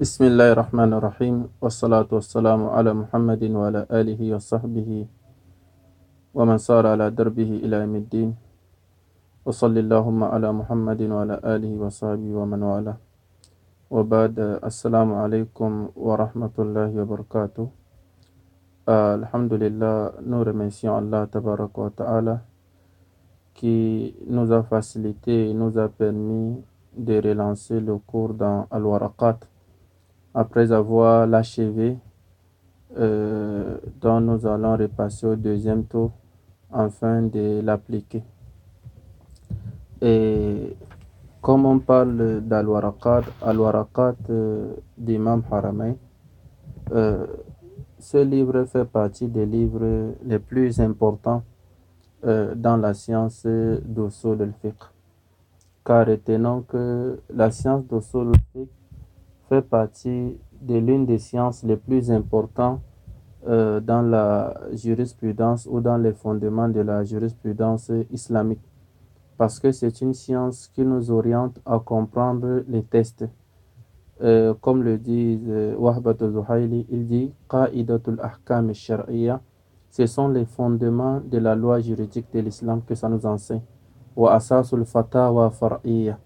بسم الله الرحمن الرحيم والصلاة والسلام على محمد وعلى آله وصحبه ومن صار على دربه إلى يوم الدين. وصل اللهم على محمد وعلى آله وصحبه ومن والاه. وبعد السلام عليكم ورحمة الله وبركاته. euh, Alhamdulillah, nous remercions Allah Tabarak wa Ta'ala qui nous a facilité et nous a permis de relancer le cours dans Al-Waraqat après avoir l'achevé euh, dont nous allons repasser au deuxième tour afin de l'appliquer. Et comme on parle d'Al-Waraqat, Al-Waraqat euh, d'Imam Haramain, euh, ce livre fait partie des livres les plus importants euh, dans la science d'Usul al-Fiqh. Car retenons que la science d'Usul al-Fiqh fait partie de l'une des sciences les plus importantes euh, dans la jurisprudence ou dans les fondements de la jurisprudence islamique. Parce que c'est une science qui nous oriente à comprendre les tests. Euh, comme le dit euh, Wahbat Zuhaili, il dit Qa'idatul Ahkam ce sont les fondements de la loi juridique de l'islam que ça nous enseigne. Wa Asasul Fatawa Far'iyya,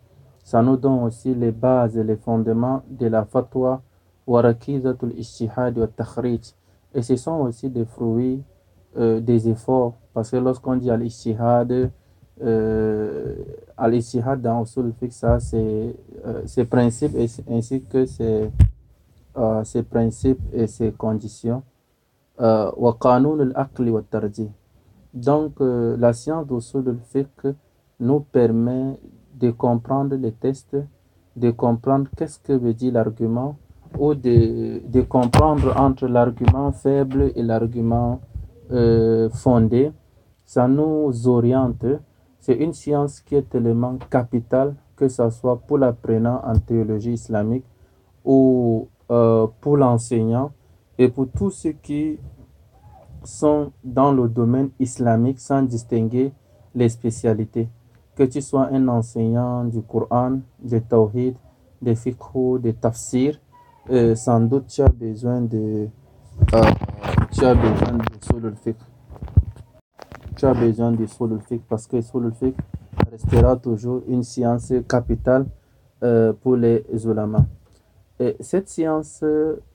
ça nous donne aussi les bases et les fondements de la fatwa wa Rakizatul Ishtihad wa Takhrij. Et ce sont aussi des fruits euh, des efforts, parce que lorsqu'on dit Al-Ishtihad, euh, Al-Istihad dans Usul ça c'est euh, ses principes ainsi que ses, euh, ses principes et ses conditions. Euh, wa qanun al-aqli wa tarjih. Donc euh, la science d'Usul Fiqh nous permet de comprendre les tests, de comprendre qu'est-ce que veut dire l'argument ou de, de comprendre entre l'argument faible et l'argument euh, fondé. Ça nous oriente c'est une science qui est tellement capitale, que ce soit pour l'apprenant en théologie islamique ou euh, pour l'enseignant et pour tous ceux qui sont dans le domaine islamique sans distinguer les spécialités. Que tu sois un enseignant du Coran, de Tawhid, de fiqh, de tafsir, euh, sans doute tu as besoin de, euh, tu as besoin de fiqh tu as besoin Sulul Fiqh parce que Fiqh restera toujours une science capitale euh, pour les ulama. Et cette science,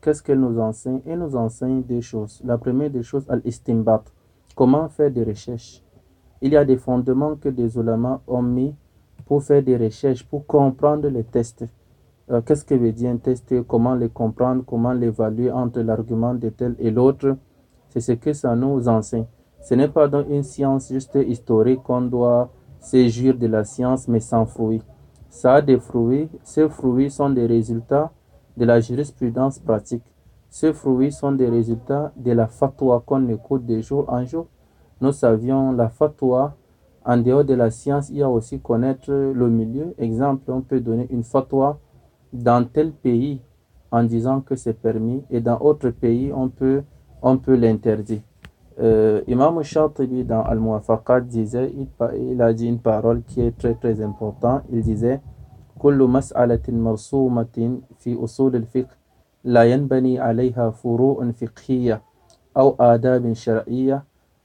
qu'est-ce qu'elle nous enseigne? Elle nous enseigne deux choses. La première des choses, al-istimbat. Comment faire des recherches? Il y a des fondements que des ulama ont mis pour faire des recherches, pour comprendre les tests. Euh, qu'est-ce que veut dire un test? Comment les comprendre? Comment l'évaluer entre l'argument de tel et l'autre? C'est ce que ça nous enseigne. Ce n'est pas dans une science juste historique qu'on doit séjour de la science, mais sans fruits. Ça a des fruits. Ces fruits sont des résultats de la jurisprudence pratique. Ces fruits sont des résultats de la fatwa qu'on écoute de jour en jour Nous savions la fatwa. En dehors de la science, il y a aussi connaître le milieu. Exemple, on peut donner une fatwa dans tel pays en disant que c'est permis et dans autre pays, on peut, on peut l'interdire. Euh, Imam Shatibi dans Al-Muwafaqat disait, il, il, a dit une parole qui est très très importante. Il disait كل مسألة مرسومة في أصول الفقه لا ينبني عليها فروع فقهية أو آداب شرعية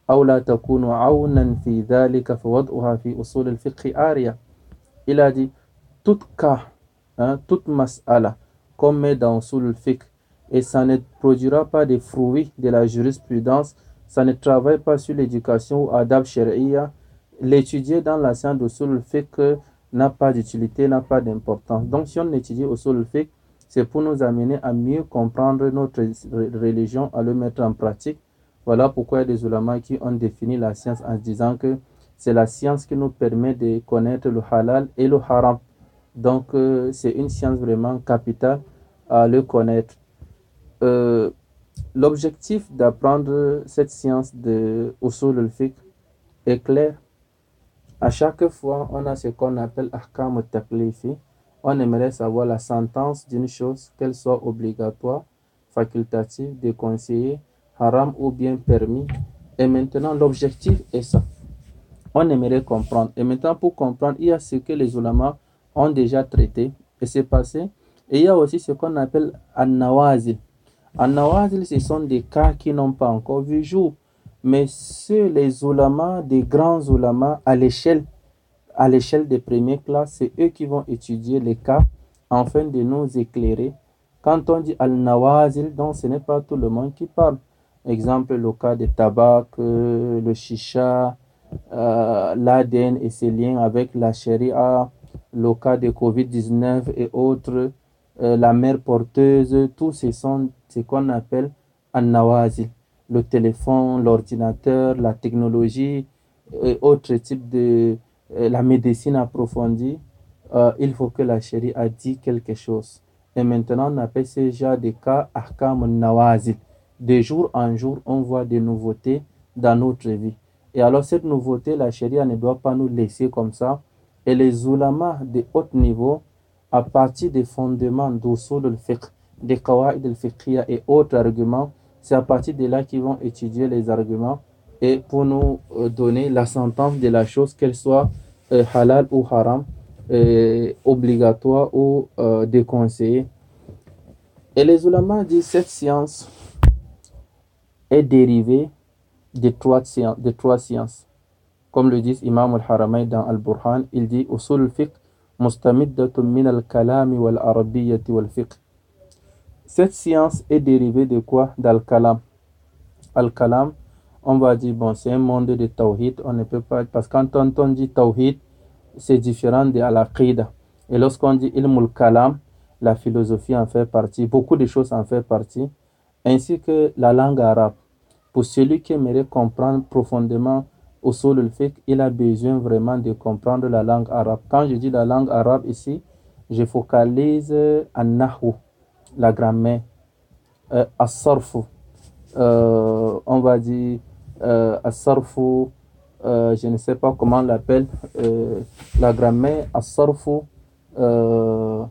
أو لا تكون عونا في ذلك فوضعها في أصول الفقه آرية. Il a dit toute cas, hein, toute mas'ala qu'on met dans أصول الفقه et ça ne produira pas des fruits de la jurisprudence ça ne travaille pas sur l'éducation ou adab sharia, l'étudier dans la science de Sul fiqh n'a pas d'utilité, n'a pas d'importance. Donc si on étudie au Sul fiqh, c'est pour nous amener à mieux comprendre notre religion, à le mettre en pratique. Voilà pourquoi il y a des ulama qui ont défini la science en disant que c'est la science qui nous permet de connaître le halal et le haram. Donc euh, c'est une science vraiment capitale à le connaître. Euh, L'objectif d'apprendre cette science de Usul al-Fiqh est clair. À chaque fois, on a ce qu'on appelle Ahkam al-Taklifi. On aimerait savoir la sentence d'une chose, qu'elle soit obligatoire, facultative, déconseillée, haram ou bien permis. Et maintenant, l'objectif est ça. On aimerait comprendre. Et maintenant, pour comprendre, il y a ce que les ulama ont déjà traité. Et c'est passé Et il y a aussi ce qu'on appelle an-nawazil. An-nawazil, ce sont des cas qui n'ont pas encore vu jour. Mais ceux, les ulamas, des grands ulamas à l'échelle à l'échelle des premières classes, c'est eux qui vont étudier les cas afin de nous éclairer. Quand on dit al-nawazil, donc ce n'est pas tout le monde qui parle. Exemple, le cas de tabac, euh, le chicha, euh, l'ADN et ses liens avec la charia, le cas de Covid-19 et autres, euh, la mère porteuse, tous ces sont ce qu'on appelle an-nawazil. Le téléphone, l'ordinateur, la technologie et autres types de la médecine approfondie, il faut que la chérie a dit quelque chose. Et maintenant, on appelle ces genre de cas ahkam nawazil. De jour en jour, on voit des nouveautés dans notre vie. Et alors, cette nouveauté, la chérie ne doit pas nous laisser comme ça. Et les ulamas de haut niveau, à partir des fondements d'usul al-fiqh, des qawaid al et autres arguments, c'est à partir de là qu'ils vont étudier les arguments et pour nous euh, donner la sentence de la chose, qu'elle soit euh, halal ou haram, euh, obligatoire ou déconseillée. Et les ulama disent cette science est dérivée de trois, sciences. Comme le dit Imam al-Haramay dans Al-Burhan, il dit Usul al-fiqh mustamiddatun min al-kalami wal-arabiyyati wal-fiqh. Cette science est dérivée de quoi? D'al-kalam. Al-kalam, on va dire, bon, c'est un monde de tawhid, on ne peut pas, parce que quand on, dit tawhid, c'est différent de al-aqida. Et lorsqu'on dit ilmul kalam, la philosophie en fait partie, beaucoup de choses en fait partie, ainsi que la langue arabe. Pour celui qui aimerait comprendre profondément le fait il a besoin vraiment de comprendre la langue arabe. Quand je dis la langue arabe ici, je focalise en nahu, la grammaire, euh, euh, on va dire euh, euh, je ne sais pas comment l'appelle, euh, la grammaire, Asarfu, euh,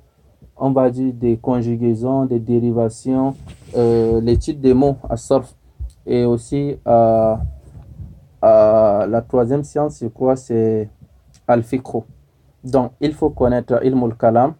on va dire des conjugaisons, des dérivations, l'étude des mots, Asarf, et aussi euh, la troisième science, c'est quoi C'est Al-Fikro. Donc, il faut connaître Ilmul Kalam,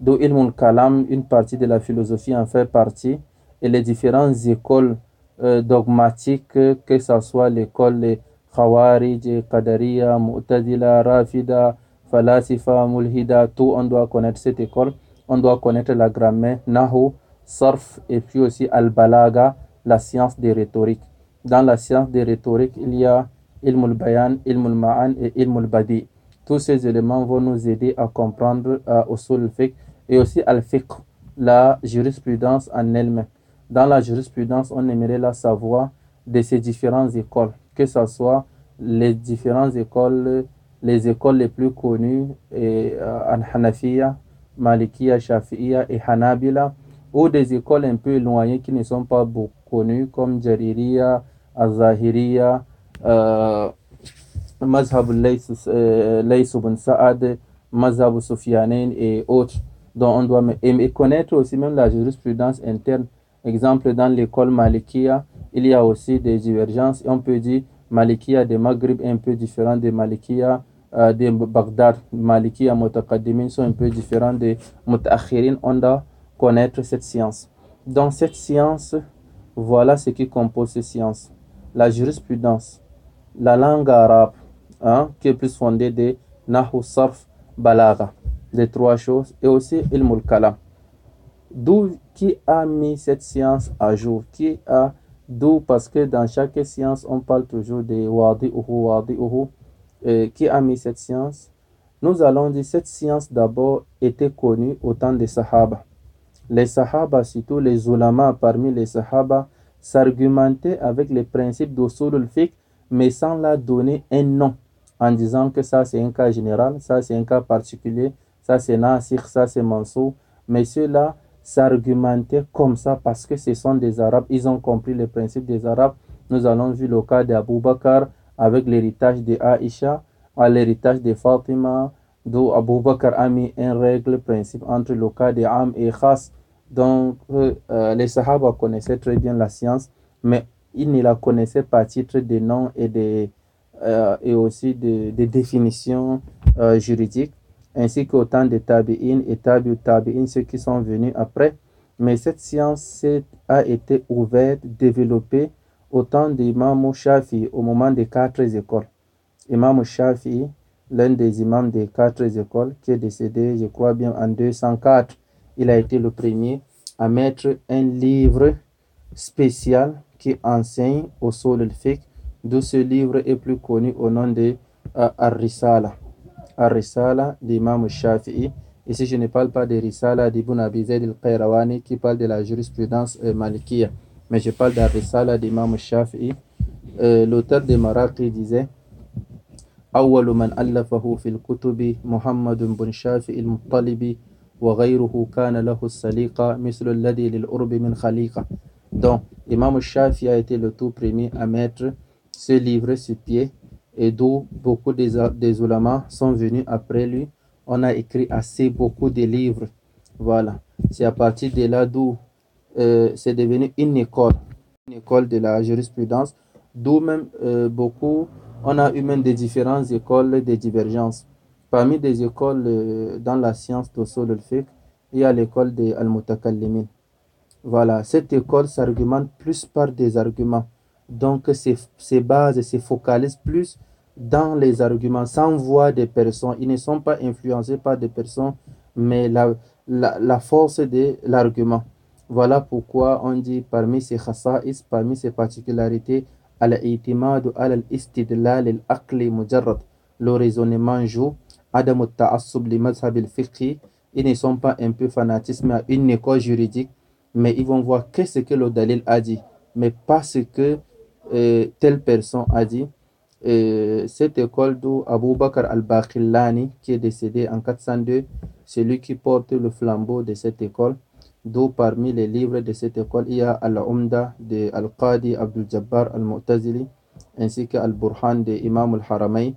d'où Ilmul Kalam, une partie de la philosophie en fait partie, et les différentes écoles euh, dogmatique, que ce soit l'école Khawarij, Qadariya, Mu'tadila, Rafida, Falasifa, Mulhida, tout, on doit connaître cette école. On doit connaître la grammaire, Nahu, Sarf, et puis aussi Al-Balaga, la science des rhétoriques. Dans la science des rhétoriques, il y a Ilmul Bayan, Ilmul Ma'an et Ilmul Badi. Tous ces éléments vont nous aider à comprendre euh, Usul fiqh et aussi Al-Fiqh, la jurisprudence en elle-même dans la jurisprudence, on aimerait la savoir de ces différentes écoles, que ce soit les différentes écoles, les écoles les plus connues, et, euh, Hanafiya, Malikiya, Shafi'iya et Hanabila, ou des écoles un peu éloignées qui ne sont pas beaucoup connues, comme Jaririya, Azahiriya, euh, Mazhab Lays euh, ibn Sa'ad, Mazhab Sufyanin et autres. dont on doit aimer connaître aussi même la jurisprudence interne Exemple, dans l'école Malikia, il y a aussi des divergences. On peut dire Malikia de Maghreb est un peu différent de Malikia euh, de Bagdad. Malikia Mutakadimin sont un peu différents de Mutakhirin. On doit connaître cette science. Dans cette science, voilà ce qui compose cette science. La jurisprudence, la langue arabe, hein, qui est plus fondée de Nahu Sarf Balaga, les trois choses, et aussi Ilmul Kalam. D'où qui a mis cette science à jour? Qui a D'où? Parce que dans chaque science, on parle toujours de wadi uhu, wadi uhu. qui a mis cette science? Nous allons dire cette science d'abord était connue au temps des Sahaba. Les Sahaba, surtout les ulama parmi les Sahaba, s'argumentaient avec les principes d'usul al-fiqh, mais sans la donner un nom, en disant que ça c'est un cas général, ça c'est un cas particulier, ça c'est nasir, ça c'est mansou. Mais ceux-là, s'argumenter comme ça parce que ce sont des Arabes, ils ont compris le principe des Arabes. Nous allons vu le cas d'Abu Bakr avec l'héritage de Aïcha, à l'héritage de Fatima, d'où Abu Bakr a mis un règle, principe entre le cas de Am et Khas. Donc, euh, euh, les Sahaba connaissaient très bien la science, mais ils ne la connaissaient pas à titre de noms et, de, euh, et aussi de, de définitions juridiques. ainsi qu'au temps des tabi'in et tabi'ut tabi'in, ceux qui sont venus après. Mais cette science a été ouverte, développée au temps d'Imam Shafi, au moment des quatre écoles. Imam Shafi, l'un des imams des quatre écoles, qui est décédé, je crois bien, en 204, il a été le premier à mettre un livre spécial qui enseigne au sol fiqh, d'où ce livre est plus connu au nom de euh, Ar-Risala. Ar-Risala d'Imam Shafi'i. Ici, je ne parle pas de Risala d'Ibn al-Qayrawani qui parle de la jurisprudence euh, malikiya, mais je parle d'Ar-Risala d'Imam Shafi'i. Euh, L'auteur de Maraqi disait awwalu man allafahu fil kutubi Muhammadun bin Shafi al-Muttalibi wa ghayruhu kana lahu saliqa mislu alladhi lil. Donc, Imam Shafi a été le tout premier à mettre ce livre sur pied et d'où beaucoup des, des ulamas sont venus après lui. On a écrit assez beaucoup de livres. Voilà. C'est à partir de là d'où euh, c'est devenu une école, une école de la jurisprudence, d'où même euh, beaucoup on a eu même des différentes écoles, des divergences. Parmi des écoles euh, dans la science d'Usul al-Fiqh, il y a l'école des Al-Mutakallimin. Voilà, cette école s'argumente plus par des arguments. Donc, ses, bases se focalisent plus dans les arguments, sans voir des personnes. Ils ne sont pas influencés par des personnes, mais la, la, force de l'argument. Voilà pourquoi on dit parmi ces khasa'is, parmi ces particularités, Le raisonnement joue. Adam ta'assub li mazhab. Ils ne sont pas un peu fanatisme à une école juridique mais ils vont voir qu'est-ce que le Dalil a dit, mais pas ce que euh, telle personne a dit. Cette école d'où Abu Bakr al-Bakhillani, qui est décédé en 402, c'est lui qui porte le flambeau de cette école. D'où parmi les livres de cette école, il y a Al-Umda de Al-Qadi Abdul Jabbar al-Mu'tazili, ainsi que Al-Burhan de Imam al-Haramayn,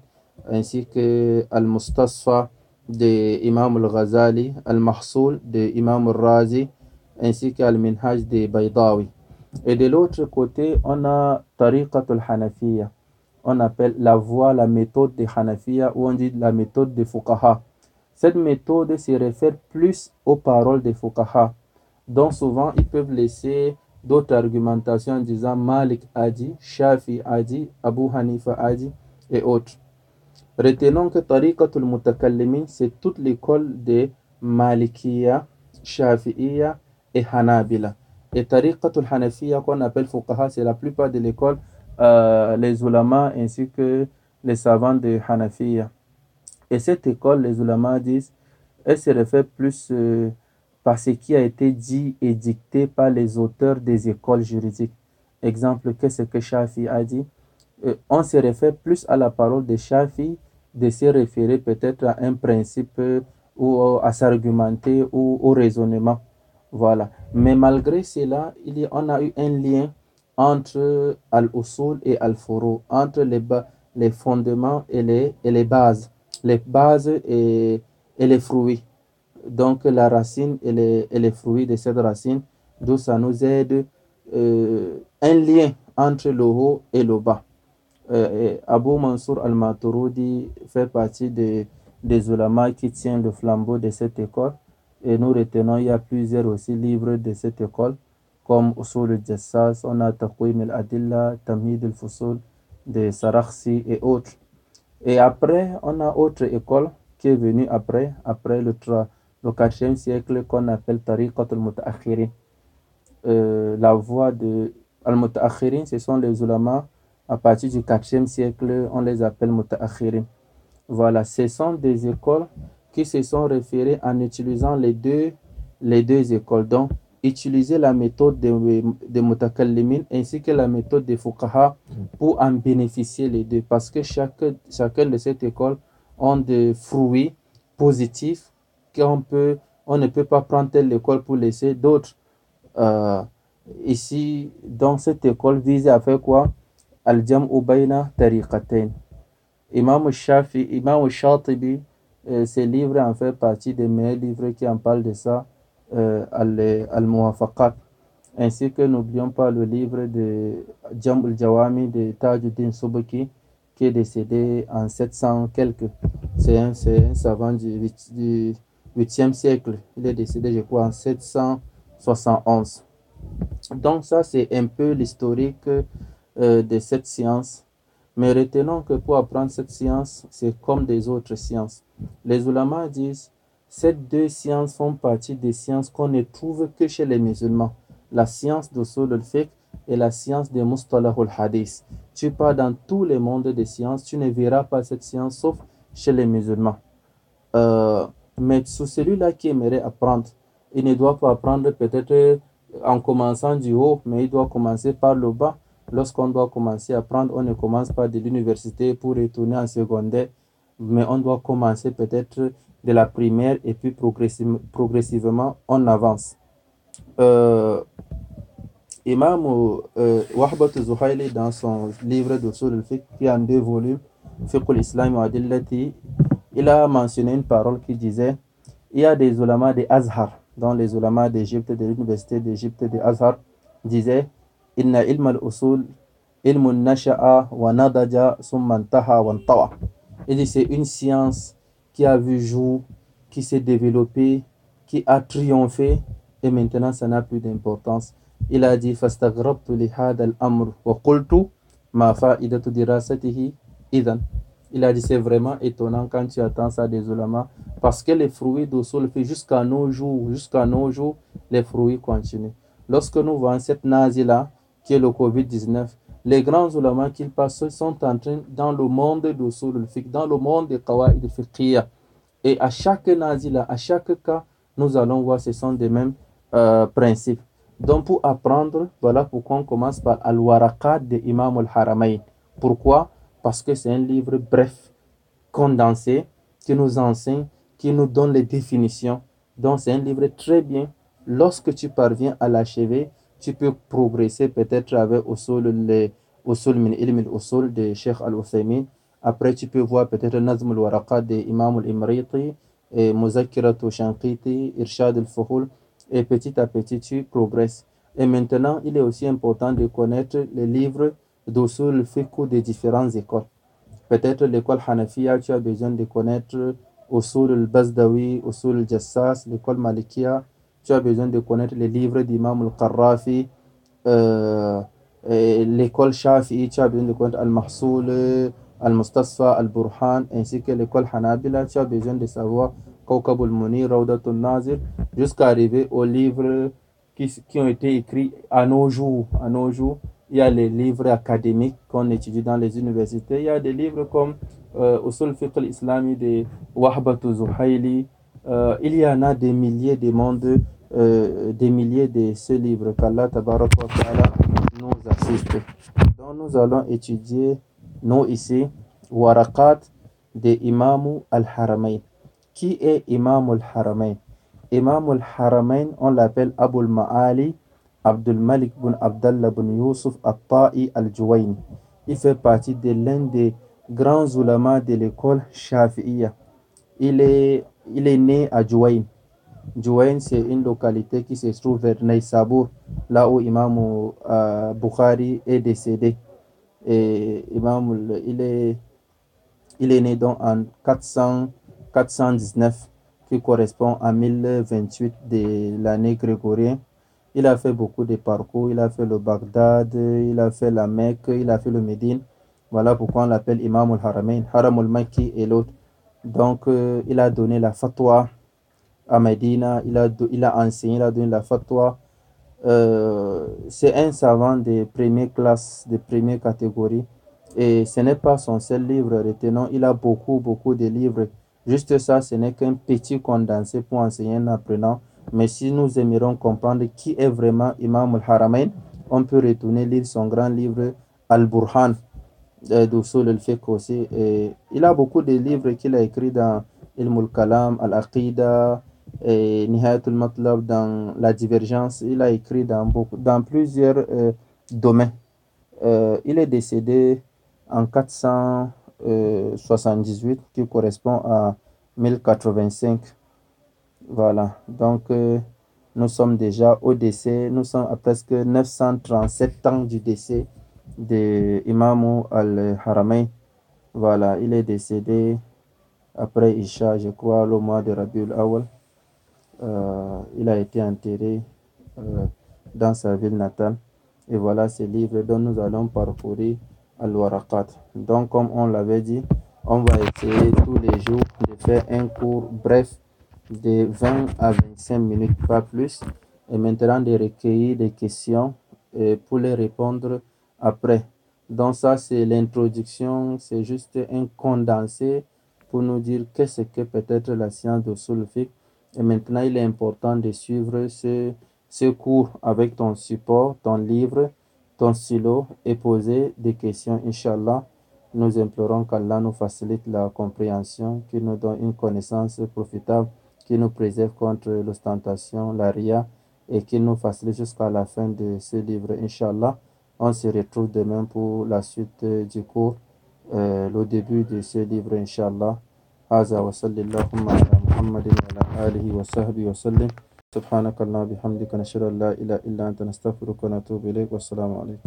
ainsi que Al-Mustasfa de Imam al-Ghazali, Al-Mahsoul de Imam al-Razi, ainsi qu'Al-Minhaj de Baydawi. Et de l'autre côté, on a Tariqatul Hanafiya. On appelle la voie, la méthode de Hanafiya, ou on dit la méthode de Fuqaha. Cette méthode se réfère plus aux paroles des Fuqaha. Donc souvent, ils peuvent laisser d'autres argumentations en disant Malik a dit, Shafi a dit, Abu Hanifa a dit, et autres. Retenons que Tariqatul Mutakallimin, c'est toute l'école de Malikiya, Shafi'iya et Hanabila. Et Tariqatul Hanafiya, qu'on appelle Fuqaha, c'est la plupart de l'école, euh, les ulama ainsi que les savants de Hanafiya. Et cette école, les ulama disent, elle se réfère plus euh, par ce qui a été dit et dicté par les auteurs des écoles juridiques. Exemple, qu'est-ce que Shafi a dit euh, On se réfère plus à la parole de Shafi de se référer peut-être à un principe ou à s'argumenter ou au raisonnement. Voilà. Mais malgré cela, il y, on a eu un lien entre Al-Usul et Al-Furu, entre les, les fondements et les, et les bases, les bases et, et les fruits. Donc la racine et les, et les fruits de cette racine, d'où ça nous aide euh, un lien entre le haut et le bas. Euh, Abu Mansour al-Maturidi fait partie des, des ulama qui tient le flambeau de cette école. Et nous retenons, il y a plusieurs aussi livres de cette école, comme Usul al-Jassas, on a Taqwim al-Adilla, Tamhid al-Fusul de Sarakhsi et autres. Et après, on a autre école qui est venue après, après le, le 4e siècle qu'on appelle Tariqat al-Mutaakhirin. Euh, la voie de al-Mutaakhirin, ce sont les ulama à partir du 4e siècle, on les appelle Mutaakhirin. Voilà, ce sont des écoles qui se sont référés en utilisant les deux, les deux écoles. Donc, utiliser la méthode de, de Mutakallimin ainsi que la méthode de Fuqaha pour en bénéficier les deux. Parce que chaque, chacun de cette école ont des fruits positifs qu'on peut, on ne peut pas prendre telle école pour laisser d'autres. Euh, ici, dans cette école, vise à faire quoi? Al-Jam Ubayna Tariqatain. Imam Shafi, Imam Shatibi, ces livres en fait partie des meilleurs livres qui en parlent de ça, euh, Al-Muwafaqat. Ainsi que n'oublions pas le livre de Jam jawami de Tajuddin Subaki, qui est décédé en 700 quelques. C'est un, un, savant du, 8e siècle. Il est décédé, je crois, en 771. Donc ça, c'est un peu l'historique euh, de cette science. Mais retenons que pour apprendre cette science, c'est comme des autres sciences. Les ulamas disent, ces deux sciences font partie des sciences qu'on ne trouve que chez les musulmans. La science de al-fiqh et la science des mustalah al-hadith. Tu pars dans tous les mondes des sciences, tu ne verras pas cette science sauf chez les musulmans. Euh, mais sur celui-là qui aimerait apprendre, il ne doit pas apprendre peut-être en commençant du haut, mais il doit commencer par le bas. Lorsqu'on doit commencer à apprendre, on ne commence pas de l'université pour retourner en secondaire, mais on doit commencer peut-être de la primaire et puis progressivement on avance. Euh, Imam euh, Wahbat Zuhaili, dans son livre de Soul al-Fiqh, qui a en deux volumes, Fiqh al-Islam wa Adillati, il a mentionné une parole qui disait il y a des ulamas des Azhar, dans les ulamas d'Égypte, de l'université d'Égypte des Azhar, disaient Inna ilm al-usul, ilm nasha'a wa nadaja summantaha wa ntawa. Il dit c'est une science qui a vu jour, qui s'est développée, qui a triomphé et maintenant ça n'a plus d'importance. Il a dit Fastagrabtu li hadal amr wa qultu ma fa'idatu dirasatihi idan il a dit c'est vraiment étonnant quand tu attends ça des ulamas parce que les fruits d'Osso fait jusqu'à nos jours, jusqu'à nos jours, les fruits continuent. Lorsque nous voyons cette nazie-là, qui est le Covid-19, les grands ulamas qu'ils passent sont en train, dans le monde d'Osso dans le monde des Qawaid fiqhiyya. Et à chaque nazie-là, à chaque cas, nous allons voir ce sont des mêmes euh, principes. Donc pour apprendre, voilà pourquoi on commence par Al-Waraqat de Imam al-Haramayn. Pourquoi? Parce que c'est un livre bref, condensé, qui nous enseigne, qui nous donne les définitions. Donc c'est un livre très bien. Lorsque tu parviens à l'achever, tu peux progresser peut-être avec Usul les Usul min ilm de Sheikh Al-Uthaymin. Après, tu peux voir peut-être Nazm al-Waraqat de Imam al-Imriti, et Muzakirat al-Shanqiti, Irshad al-Fuhul. Et petit à petit, tu progresses. Et maintenant, il est aussi important de connaître les livres d'usul fiqh des différentes écoles. Peut-être l'école Hanafiya, tu as besoin de connaître Usul al-Bazdawi, Usul al-Jassas, l'école Malikia, tu as besoin de connaître les livres d'Imam al-Qarrafi, euh, l'école Shafi'i, tu as besoin de connaître Al-Mahsoul, Al-Mustasfa, Al-Burhan, ainsi que l'école Hanabila, tu as besoin de savoir Kawkab al-Munir, Rawdat al-Nazir, jusqu'à arriver aux livres qui, qui, ont été écrits à nos jours, à nos jours il y a les livres académiques qu'on étudie dans les universités. Il y a des livres comme euh, Usul Fiqh al-Islami de Wahbatu Zuhaili. Euh, il y en a des milliers de mondes, euh, des milliers de ces livres qu'Allah nous assiste. Donc nous allons étudier, nous ici, Warakat de Imam al-Haramain. Qui est Imam al-Haramain? Imam al-Haramain, on l'appelle Abul Ma'ali Abdul Malik bin Abdallah bin Yusuf At-Ta'i Al-Juwayni. Il fait partie de l'un des grands ulamas de l'école Shafi'iyya. Il est, il est né à Juwayn. Juwayn, c'est une localité qui se trouve vers Naïsabour, là où Imam euh, Bukhari est décédé. Et Imam, il est, il est né donc en 400, 419, qui correspond à 1028 de l'année grégorienne. Il a fait beaucoup de parcours. Il a fait le Bagdad, il a fait la Mecque, il a fait le Médine. Voilà pourquoi on l'appelle Imam al-Haramain, Haram al-Makki et l'autre. Donc, euh, il a donné la fatwa à Medina, il a, il a enseigné, il a donné la fatwa. Euh, c'est un savant de première classe, de première catégorie. Et ce n'est pas son seul livre, retenons, il a beaucoup, beaucoup de livres. Juste ça, ce n'est qu'un petit condensé pour enseigner un apprenant. Mais si nous aimerions comprendre qui est vraiment Imam al-Haramain, on peut retourner lire son grand livre Al-Burhan euh, d'Usul al-Fiqh aussi. Il a beaucoup de livres qu'il a écrits dans Ilm al-Kalam, Al-Aqida, Nihayat al-Matlab, dans la divergence. Il a écrit dans plusieurs euh, domaines. Euh, il est décédé en 478, qui correspond à 1085 voilà, donc euh, nous sommes déjà au décès, nous sommes à presque 937 ans du décès de Imam al-Haramain. Voilà, il est décédé après Isha, je crois, le mois de Rabiul Awal. Euh, il a été enterré euh, dans sa ville natale. Et voilà ce livre dont nous allons parcourir Al-Waraqat. Donc, comme on l'avait dit, on va essayer tous les jours de faire un cours bref de 20 à 25 minutes, pas plus. Et maintenant de recueillir des questions et pour les répondre après. Donc ça, c'est l'introduction, c'est juste un condensé pour nous dire qu'est-ce que peut être la science de sulfique. Et maintenant, il est important de suivre ce, ce cours avec ton support, ton livre, ton stylo et poser des questions, Inch'Allah. Nous implorons qu'Allah nous facilite la compréhension, qu'il nous donne une connaissance profitable, qu'il nous préserve contre l'ostentation, la ria, et qu'il nous facilite jusqu'à la fin de ce livre, Inch'Allah. On se retrouve demain pour la suite du cours, euh, le début de ce livre, Inch'Allah. هذا وصلى اللهم على محمد وعلى آله وصحبه وسلم سبحانك اللهم وبحمدك نشهد أن لا إله إلا أنت نستغفرك ونتوب إليك والسلام عليكم